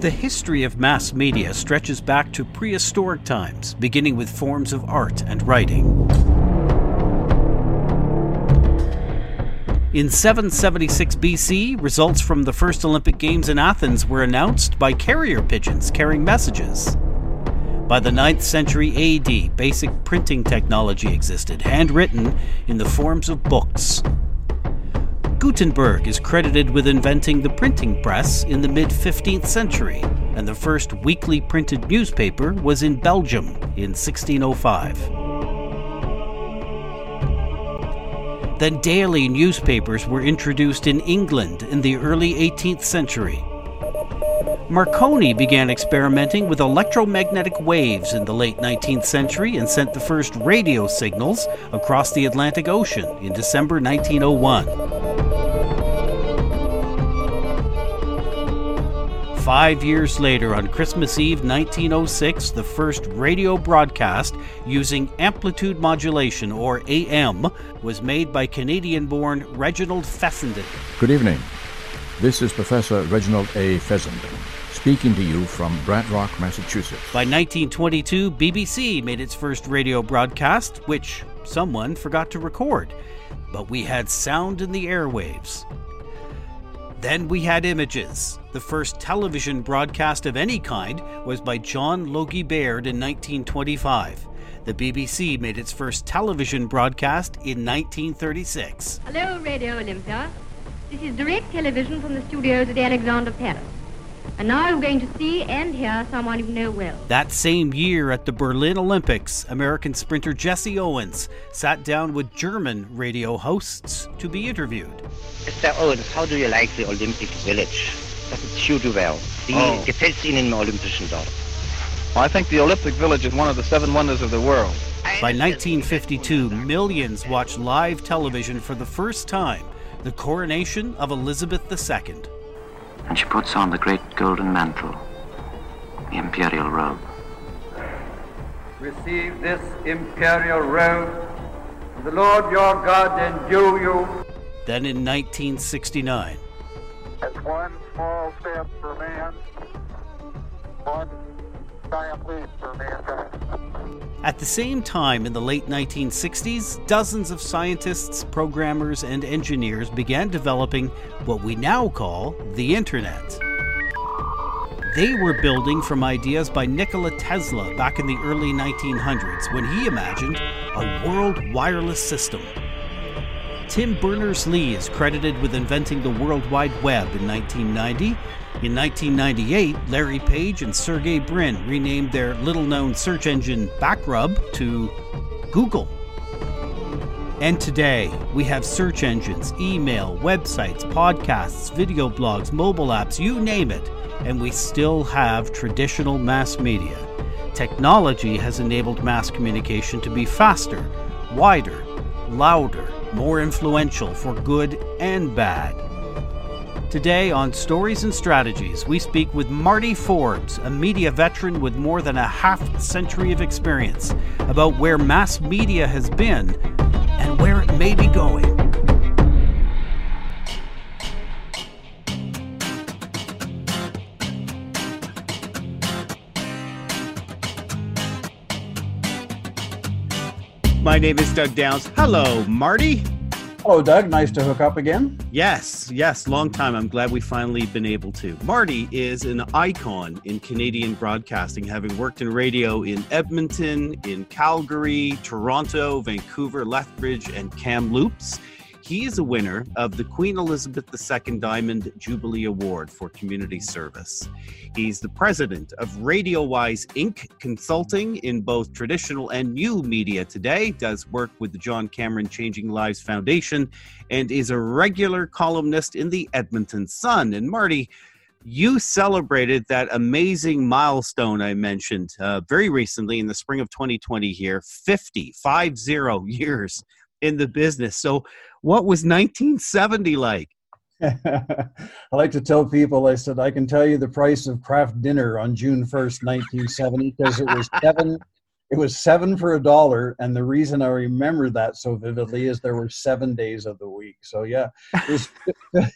The history of mass media stretches back to prehistoric times, beginning with forms of art and writing. In 776 BC, results from the first Olympic Games in Athens were announced by carrier pigeons carrying messages. By the 9th century AD, basic printing technology existed, handwritten in the forms of books. Gutenberg is credited with inventing the printing press in the mid 15th century, and the first weekly printed newspaper was in Belgium in 1605. Then daily newspapers were introduced in England in the early 18th century. Marconi began experimenting with electromagnetic waves in the late 19th century and sent the first radio signals across the Atlantic Ocean in December 1901. Five years later, on Christmas Eve 1906, the first radio broadcast using amplitude modulation, or AM, was made by Canadian born Reginald Fessenden. Good evening. This is Professor Reginald A. Fessenden speaking to you from Brant Rock, Massachusetts. By 1922, BBC made its first radio broadcast, which someone forgot to record. But we had sound in the airwaves. Then we had images. The first television broadcast of any kind was by John Logie Baird in 1925. The BBC made its first television broadcast in 1936. Hello, Radio Olympia. This is direct television from the studios at Alexandra Palace. And now I'm going to see and hear someone you know well. That same year at the Berlin Olympics, American sprinter Jesse Owens sat down with German radio hosts to be interviewed. Mr. Owens, how do you like the Olympic Village? Does it suit you well? Wie Oh. gefällt Ihnen im Olympischen Dorf? Well, I think the Olympic Village is one of the seven wonders of the world. By 1952, millions watched live television for the first time the coronation of Elizabeth II. And she puts on the great golden mantle, the imperial robe. Receive this imperial robe. The Lord your God endue you. Then in 1969, It's one small step for man, one giant leap for mankind. At the same time, in the late 1960s, dozens of scientists, programmers, and engineers began developing what we now call the Internet. They were building from ideas by Nikola Tesla back in the early 1900s when he imagined a world wireless system. Tim Berners Lee is credited with inventing the World Wide Web in 1990. In 1998, Larry Page and Sergey Brin renamed their little known search engine Backrub to Google. And today, we have search engines, email, websites, podcasts, video blogs, mobile apps, you name it, and we still have traditional mass media. Technology has enabled mass communication to be faster, wider, louder, more influential for good and bad. Today on Stories and Strategies, we speak with Marty Forbes, a media veteran with more than a half century of experience, about where mass media has been and where it may be going. My name is Doug Downs. Hello, Marty. Hello, Doug. Nice to hook up again. Yes, yes, long time. I'm glad we finally been able to. Marty is an icon in Canadian broadcasting, having worked in radio in Edmonton, in Calgary, Toronto, Vancouver, Lethbridge, and Kamloops. He is a winner of the Queen Elizabeth II Diamond Jubilee Award for Community Service. He's the president of RadioWise Inc. Consulting in both traditional and new media today, does work with the John Cameron Changing Lives Foundation, and is a regular columnist in the Edmonton Sun. And Marty, you celebrated that amazing milestone I mentioned uh, very recently in the spring of 2020 here 50, 50 years in the business. So, what was 1970 like? I like to tell people, I said, I can tell you the price of Kraft Dinner on June 1st, 1970, because it was seven it was seven for a dollar, and the reason I remember that so vividly is there were seven days of the week. So yeah, it was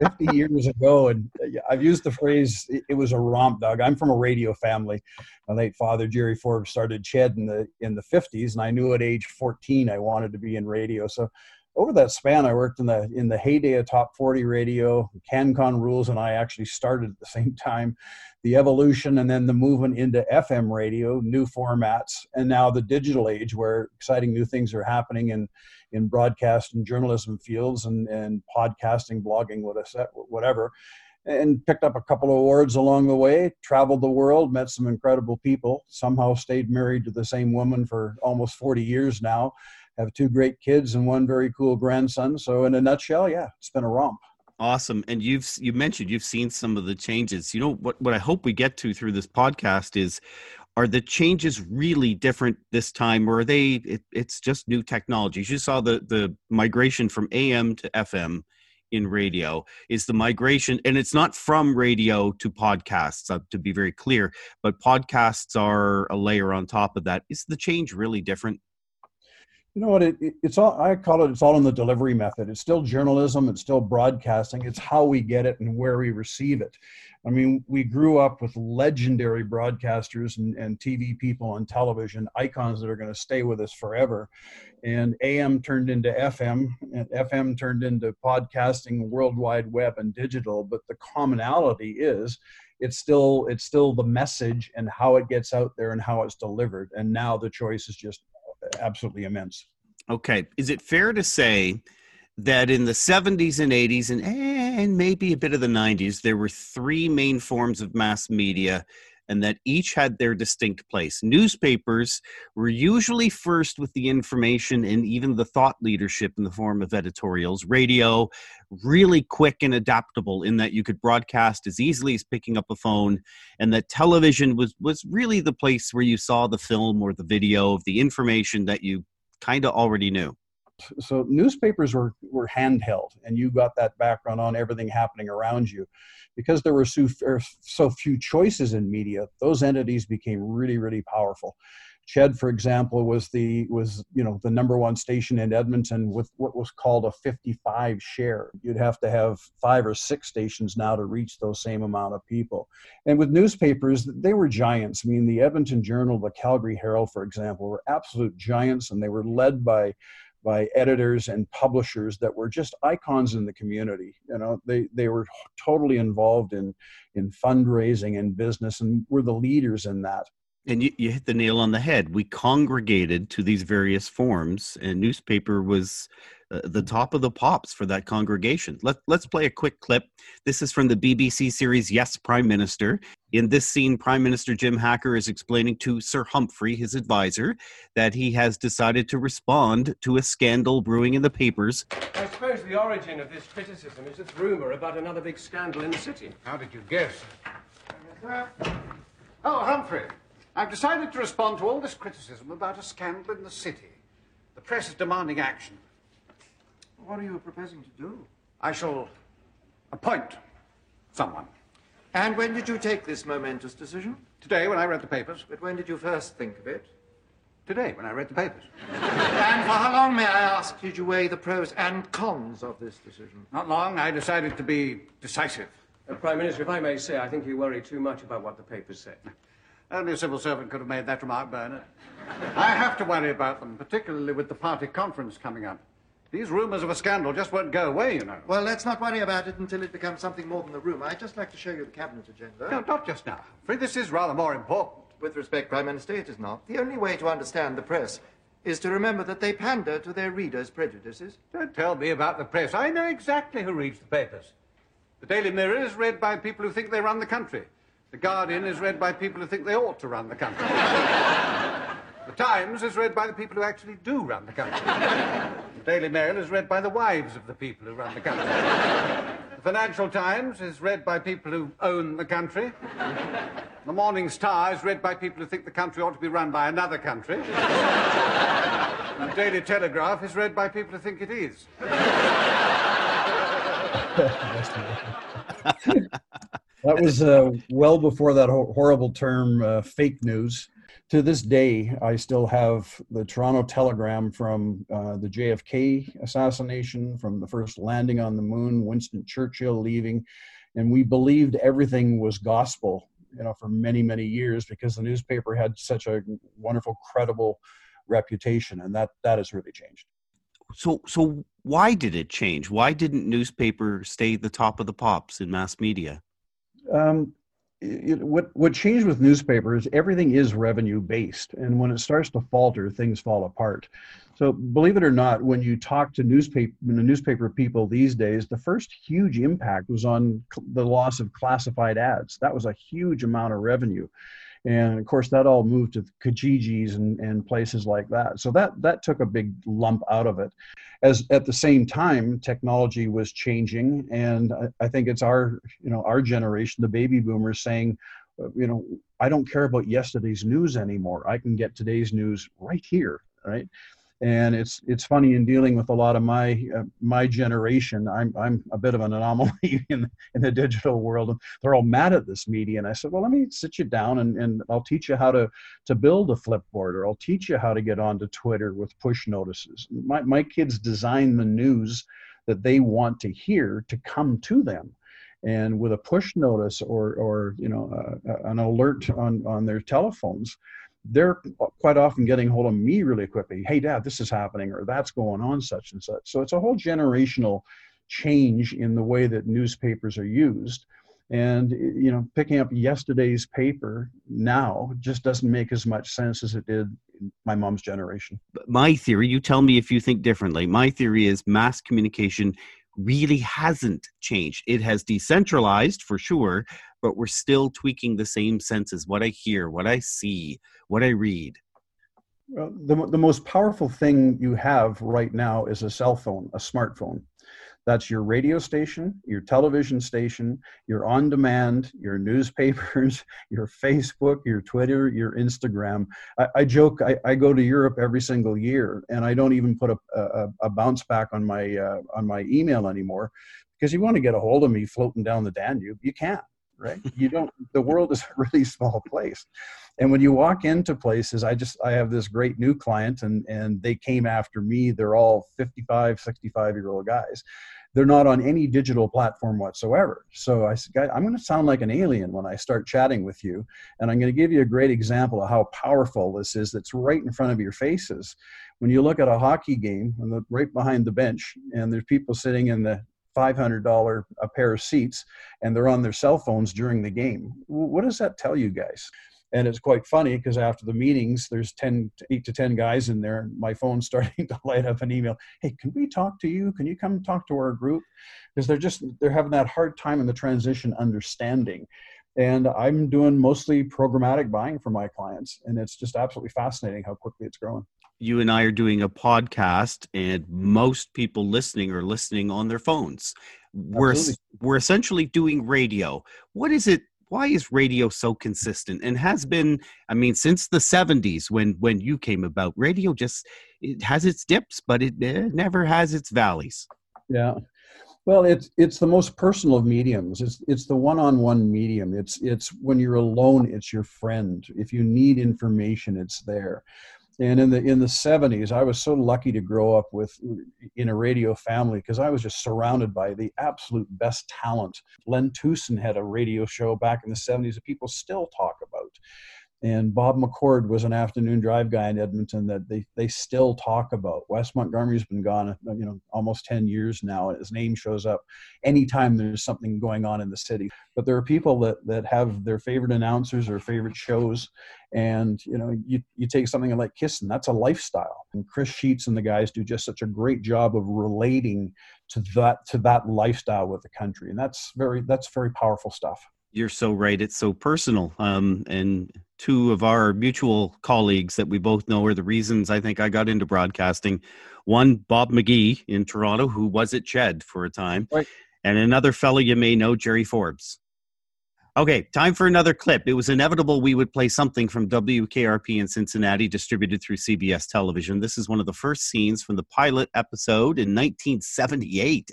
50 years ago, and I've used the phrase "it was a romp." Doug, I'm from a radio family. My late father Jerry Forbes started CHED in the in the 50s, and I knew at age 14 I wanted to be in radio. So over that span, I worked in the in the heyday of top 40 radio. CanCon rules and I actually started at the same time. The evolution and then the movement into FM radio, new formats, and now the digital age where exciting new things are happening in in broadcast and journalism fields and and podcasting, blogging, whatever. And picked up a couple of awards along the way. Traveled the world, met some incredible people. Somehow stayed married to the same woman for almost 40 years now have two great kids and one very cool grandson. So in a nutshell, yeah, it's been a romp. Awesome. And you've you mentioned you've seen some of the changes. You know what what I hope we get to through this podcast is are the changes really different this time or are they it, it's just new technologies you saw the the migration from am to fm in radio is the migration and it's not from radio to podcasts uh, to be very clear but podcasts are a layer on top of that is the change really different you know what? It, it, it's all I call it. It's all in the delivery method. It's still journalism. It's still broadcasting. It's how we get it and where we receive it. I mean, we grew up with legendary broadcasters and, and TV people on television, icons that are going to stay with us forever. And AM turned into FM, and FM turned into podcasting, World Wide Web, and digital. But the commonality is it's still it's still the message and how it gets out there and how it's delivered and now the choice is just absolutely immense. Okay. Is it fair to say that in the 70s and 80s and, and maybe a bit of the 90s, there were three main forms of mass media and that each had their distinct place. Newspapers were usually first with the information and even the thought leadership in the form of editorials. Radio, really quick and adaptable in that you could broadcast as easily as picking up a phone, and that television was, was really the place where you saw the film or the video of the information that you kind of already knew so newspapers were, were handheld and you got that background on everything happening around you because there were so, er, so few choices in media those entities became really really powerful CHED, for example, was the was you know the number one station in Edmonton with what was called a 55 share. You'd have to have five or six stations now to reach those same amount of people. And with newspapers, they were giants. I mean, the Edmonton Journal, the Calgary Herald, for example, were absolute giants, and they were led by by editors and publishers that were just icons in the community. You know, they they were totally involved in in fundraising and business, and were the leaders in that. And you, you hit the nail on the head. We congregated to these various forms, and newspaper was uh, the top of the pops for that congregation. Let, let's play a quick clip. This is from the BBC series Yes, Prime Minister. In this scene, Prime Minister Jim Hacker is explaining to Sir Humphrey, his advisor, that he has decided to respond to a scandal brewing in the papers. I suppose the origin of this criticism is this rumor about another big scandal in the city. How did you guess? Oh, Humphrey. I've decided to respond to all this criticism about a scandal in the city. The press is demanding action. What are you proposing to do? I shall appoint someone. And when did you take this momentous decision? Today, when I read the papers. But when did you first think of it? Today, when I read the papers. and for how long, may I ask, did you weigh the pros and cons of this decision? Not long. I decided to be decisive. Uh, Prime Minister, if I may say, I think you worry too much about what the papers say. Only a civil servant could have made that remark, Bernard. I have to worry about them, particularly with the party conference coming up. These rumours of a scandal just won't go away, you know. Well, let's not worry about it until it becomes something more than a rumour. I'd just like to show you the cabinet agenda. No, not just now. For this is rather more important. With respect, Prime Minister, it is not. The only way to understand the press is to remember that they pander to their readers' prejudices. Don't tell me about the press. I know exactly who reads the papers. The Daily Mirror is read by people who think they run the country. The Guardian is read by people who think they ought to run the country. the Times is read by the people who actually do run the country. the Daily Mail is read by the wives of the people who run the country. the Financial Times is read by people who own the country. The Morning Star is read by people who think the country ought to be run by another country. the Daily Telegraph is read by people who think it is. that was uh, well before that ho- horrible term uh, fake news. To this day, I still have the Toronto Telegram from uh, the JFK assassination, from the first landing on the moon, Winston Churchill leaving, and we believed everything was gospel, you know, for many many years because the newspaper had such a wonderful, credible reputation, and that that has really changed. So, so why did it change? Why didn't newspaper stay the top of the pops in mass media? Um, it, what what changed with newspapers? Everything is revenue based, and when it starts to falter, things fall apart. So, believe it or not, when you talk to newspaper the newspaper people these days, the first huge impact was on the loss of classified ads. That was a huge amount of revenue and of course that all moved to Kijijis and, and places like that. So that that took a big lump out of it. As at the same time, technology was changing, and I, I think it's our you know our generation, the baby boomers, saying, uh, you know, I don't care about yesterday's news anymore. I can get today's news right here, right? And it's it's funny in dealing with a lot of my uh, my generation i'm i'm a bit of an anomaly in in the digital world. And they're all mad at this media. And i said well let me sit you down and, and i'll teach you how to to build a flipboard or i'll teach you how to get onto twitter with push notices. My, my kids design the news that they want to hear to come to them. And with a push notice or or you know uh, an alert on on their telephones they're quite often getting hold of me really quickly. Hey, Dad, this is happening, or that's going on, such and such. So it's a whole generational change in the way that newspapers are used. And you know, picking up yesterday's paper now just doesn't make as much sense as it did my mom's generation. My theory, you tell me if you think differently. My theory is mass communication really hasn't changed. It has decentralized for sure, but we're still tweaking the same senses what I hear, what I see, what I read. Well, the, the most powerful thing you have right now is a cell phone, a smartphone. That's your radio station, your television station, your on demand, your newspapers, your Facebook, your Twitter, your Instagram. I, I joke, I, I, go to Europe every single year and I don't even put a, a, a bounce back on my, uh, on my email anymore because you want to get a hold of me floating down the Danube, you can't right? You don't the world is a really small place. And when you walk into places i just i have this great new client and and they came after me. They're all 55 65 year old guys. They're not on any digital platform whatsoever. So i said i'm going to sound like an alien when i start chatting with you and i'm going to give you a great example of how powerful this is that's right in front of your faces. When you look at a hockey game and right behind the bench and there's people sitting in the $500 a pair of seats and they're on their cell phones during the game. What does that tell you guys? And it's quite funny because after the meetings, there's 10, 8 to 10 guys in there. My phone's starting to light up an email. Hey, can we talk to you? Can you come talk to our group? Because they're just, they're having that hard time in the transition understanding. And I'm doing mostly programmatic buying for my clients. And it's just absolutely fascinating how quickly it's growing you and I are doing a podcast, and most people listening are listening on their phones. We're we're essentially doing radio. What is it? Why is radio so consistent and has been? I mean, since the '70s when when you came about, radio just it has its dips, but it, it never has its valleys. Yeah. Well, it's it's the most personal of mediums. It's it's the one-on-one medium. It's it's when you're alone, it's your friend. If you need information, it's there and in the in the 70s i was so lucky to grow up with in a radio family because i was just surrounded by the absolute best talent len tewson had a radio show back in the 70s that people still talk and Bob McCord was an afternoon drive guy in Edmonton that they, they still talk about. Wes Montgomery's been gone, you know, almost 10 years now, and his name shows up anytime there's something going on in the city. But there are people that, that have their favorite announcers or favorite shows, and you know, you, you take something like Kissing, that's a lifestyle. And Chris Sheets and the guys do just such a great job of relating to that to that lifestyle with the country, and that's very that's very powerful stuff. You're so right. It's so personal. Um, and two of our mutual colleagues that we both know are the reasons I think I got into broadcasting. One, Bob McGee in Toronto, who was at CHED for a time, right. and another fellow you may know, Jerry Forbes. Okay, time for another clip. It was inevitable we would play something from WKRP in Cincinnati, distributed through CBS television. This is one of the first scenes from the pilot episode in 1978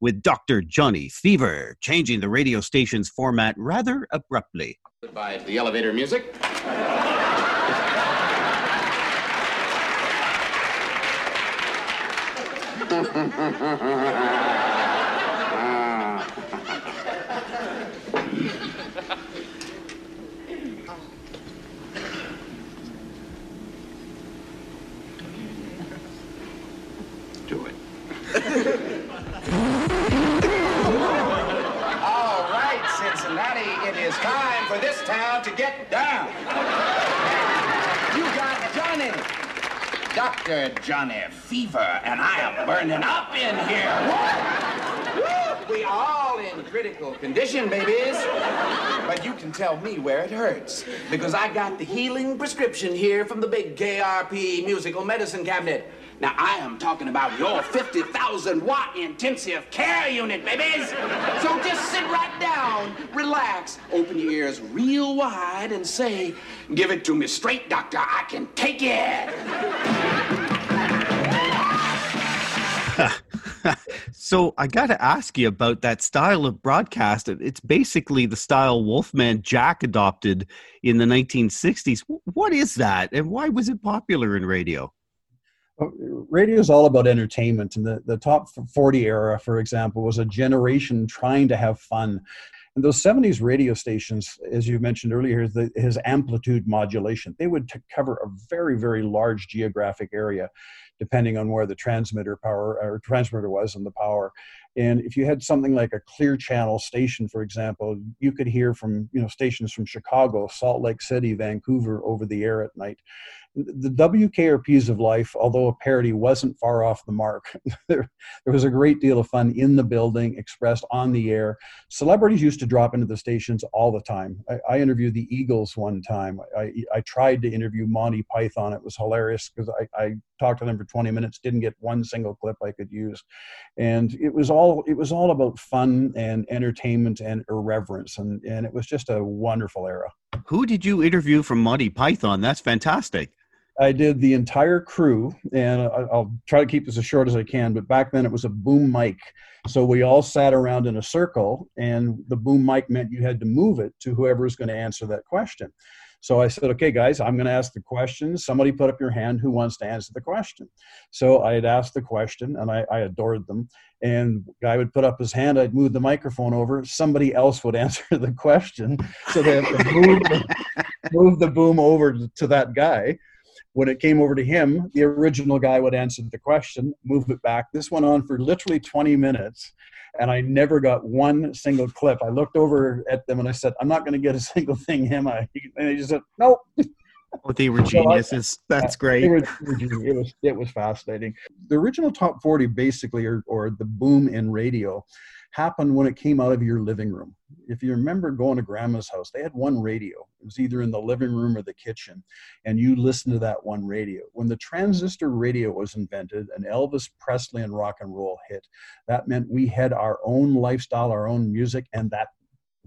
with Dr. Johnny Fever changing the radio station's format rather abruptly. By the elevator music. Do it. All right, Cincinnati, it is time for this town to get down. You got Johnny, Dr. Johnny Fever, and I am burning up in here. We all in critical condition, babies. But you can tell me where it hurts, because I got the healing prescription here from the big KRP musical medicine cabinet. Now, I am talking about your 50,000 watt intensive care unit, babies. So just sit right down, relax, open your ears real wide, and say, Give it to me straight, doctor. I can take it. so I got to ask you about that style of broadcast. It's basically the style Wolfman Jack adopted in the 1960s. What is that, and why was it popular in radio? Radio is all about entertainment and the, the top 40 era for example was a generation trying to have fun. And those 70s radio stations as you mentioned earlier the, his amplitude modulation they would cover a very very large geographic area depending on where the transmitter power or transmitter was and the power. And if you had something like a clear channel station for example you could hear from you know stations from chicago salt lake city vancouver over the air at night the WKRPs of life, although a parody wasn't far off the mark, there, there, was a great deal of fun in the building, expressed on the air. Celebrities used to drop into the stations all the time. I, I interviewed the Eagles one time. I, I, tried to interview Monty Python. It was hilarious because I, I talked to them for 20 minutes, didn't get one single clip I could use, and it was all it was all about fun and entertainment and irreverence, and and it was just a wonderful era. Who did you interview from Monty Python? That's fantastic. I did the entire crew, and I'll try to keep this as short as I can. But back then, it was a boom mic, so we all sat around in a circle, and the boom mic meant you had to move it to whoever was going to answer that question. So I said, okay, guys, I'm going to ask the questions. Somebody put up your hand who wants to answer the question. So I had asked the question, and I, I adored them. And guy would put up his hand. I'd move the microphone over. Somebody else would answer the question. So they have to move move the boom over to that guy when it came over to him, the original guy would answer the question, move it back. This went on for literally 20 minutes, and I never got one single clip. I looked over at them and I said, "I'm not going to get a single thing, am I?" And they just said, "Nope." Oh, they were geniuses. That's great. It was, it was it was fascinating. The original top 40 basically, or, or the boom in radio, happened when it came out of your living room. If you remember going to grandma's house, they had one radio. It was either in the living room or the kitchen, and you listened to that one radio. When the transistor radio was invented and Elvis Presley and rock and roll hit, that meant we had our own lifestyle, our own music, and that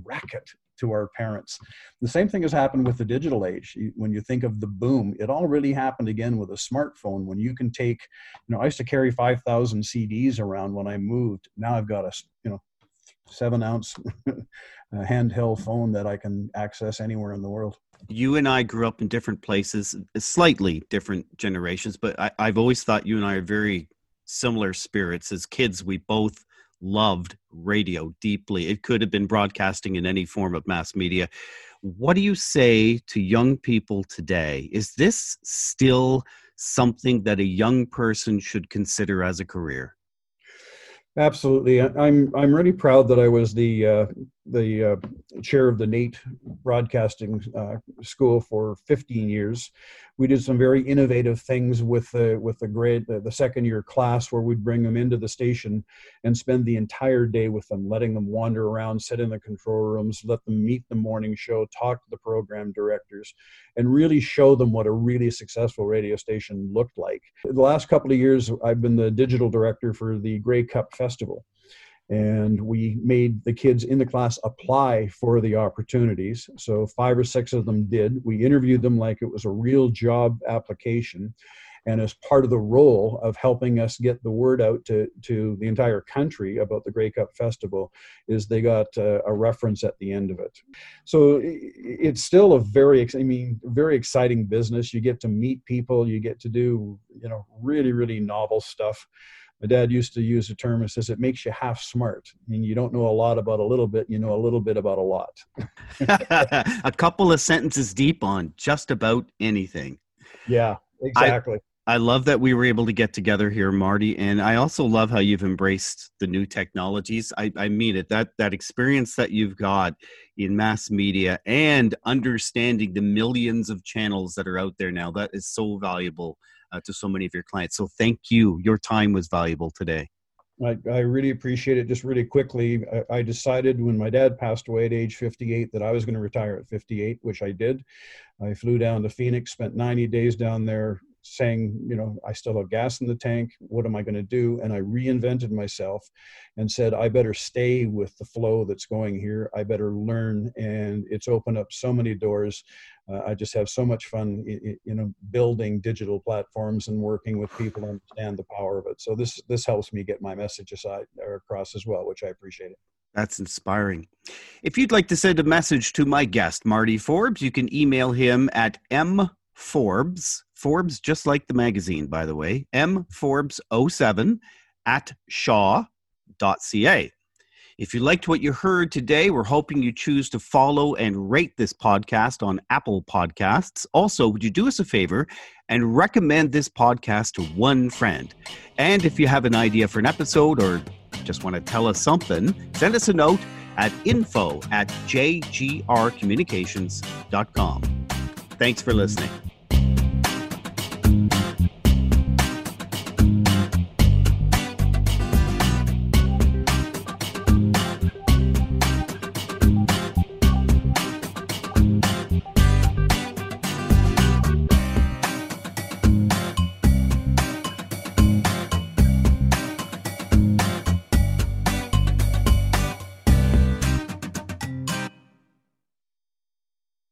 racket to our parents. The same thing has happened with the digital age. When you think of the boom, it all really happened again with a smartphone. When you can take, you know, I used to carry 5,000 CDs around when I moved. Now I've got a, you know, seven ounce handheld phone that I can access anywhere in the world. You and I grew up in different places, slightly different generations, but I, I've always thought you and I are very similar spirits. As kids, we both loved radio deeply. It could have been broadcasting in any form of mass media. What do you say to young people today? Is this still something that a young person should consider as a career? Absolutely, I'm I'm really proud that I was the uh, the uh, chair of the NAIT Broadcasting uh, School for 15 years. We did some very innovative things with the with the grade the, the second year class where we'd bring them into the station and spend the entire day with them, letting them wander around, sit in the control rooms, let them meet the morning show, talk to the program directors, and really show them what a really successful radio station looked like. The last couple of years, I've been the digital director for the Grey Cup Festival and we made the kids in the class apply for the opportunities. So five or six of them did. We interviewed them like it was a real job application. And as part of the role of helping us get the word out to, to the entire country about the Grey Cup Festival, is they got uh, a reference at the end of it. So it's still a very, I mean, very exciting business. You get to meet people, you get to do, you know, really, really novel stuff my dad used to use a term that says it makes you half smart. and you don't know a lot about a little bit, you know a little bit about a lot. a couple of sentences deep on just about anything. Yeah, exactly. I, I love that we were able to get together here, Marty, and I also love how you've embraced the new technologies. I, I mean it. That that experience that you've got in mass media and understanding the millions of channels that are out there now that is so valuable uh, to so many of your clients. So thank you. Your time was valuable today. I, I really appreciate it. Just really quickly, I, I, decided when my dad passed away at age 58 that I was going to retire at 58, which I did. I flew down to Phoenix, spent 90 days down there, saying, you know, I still have gas in the tank. What am I going to do? And I reinvented myself and said, I better stay with the flow that's going here. I better learn. And it's opened up so many doors. Uh, I just have so much fun, you know, building digital platforms and working with people to understand the power of it. So this this helps me get my message aside or across as well, which I appreciate it. That's inspiring. If you'd like to send a message to my guest, Marty Forbes, you can email him at m Forbes, just like the magazine, by the way, M Forbes 07 at shaw.ca. If you liked what you heard today, we're hoping you choose to follow and rate this podcast on Apple Podcasts. Also, would you do us a favor and recommend this podcast to one friend? And if you have an idea for an episode or just want to tell us something, send us a note at info at jgrcommunications.com. Thanks for listening.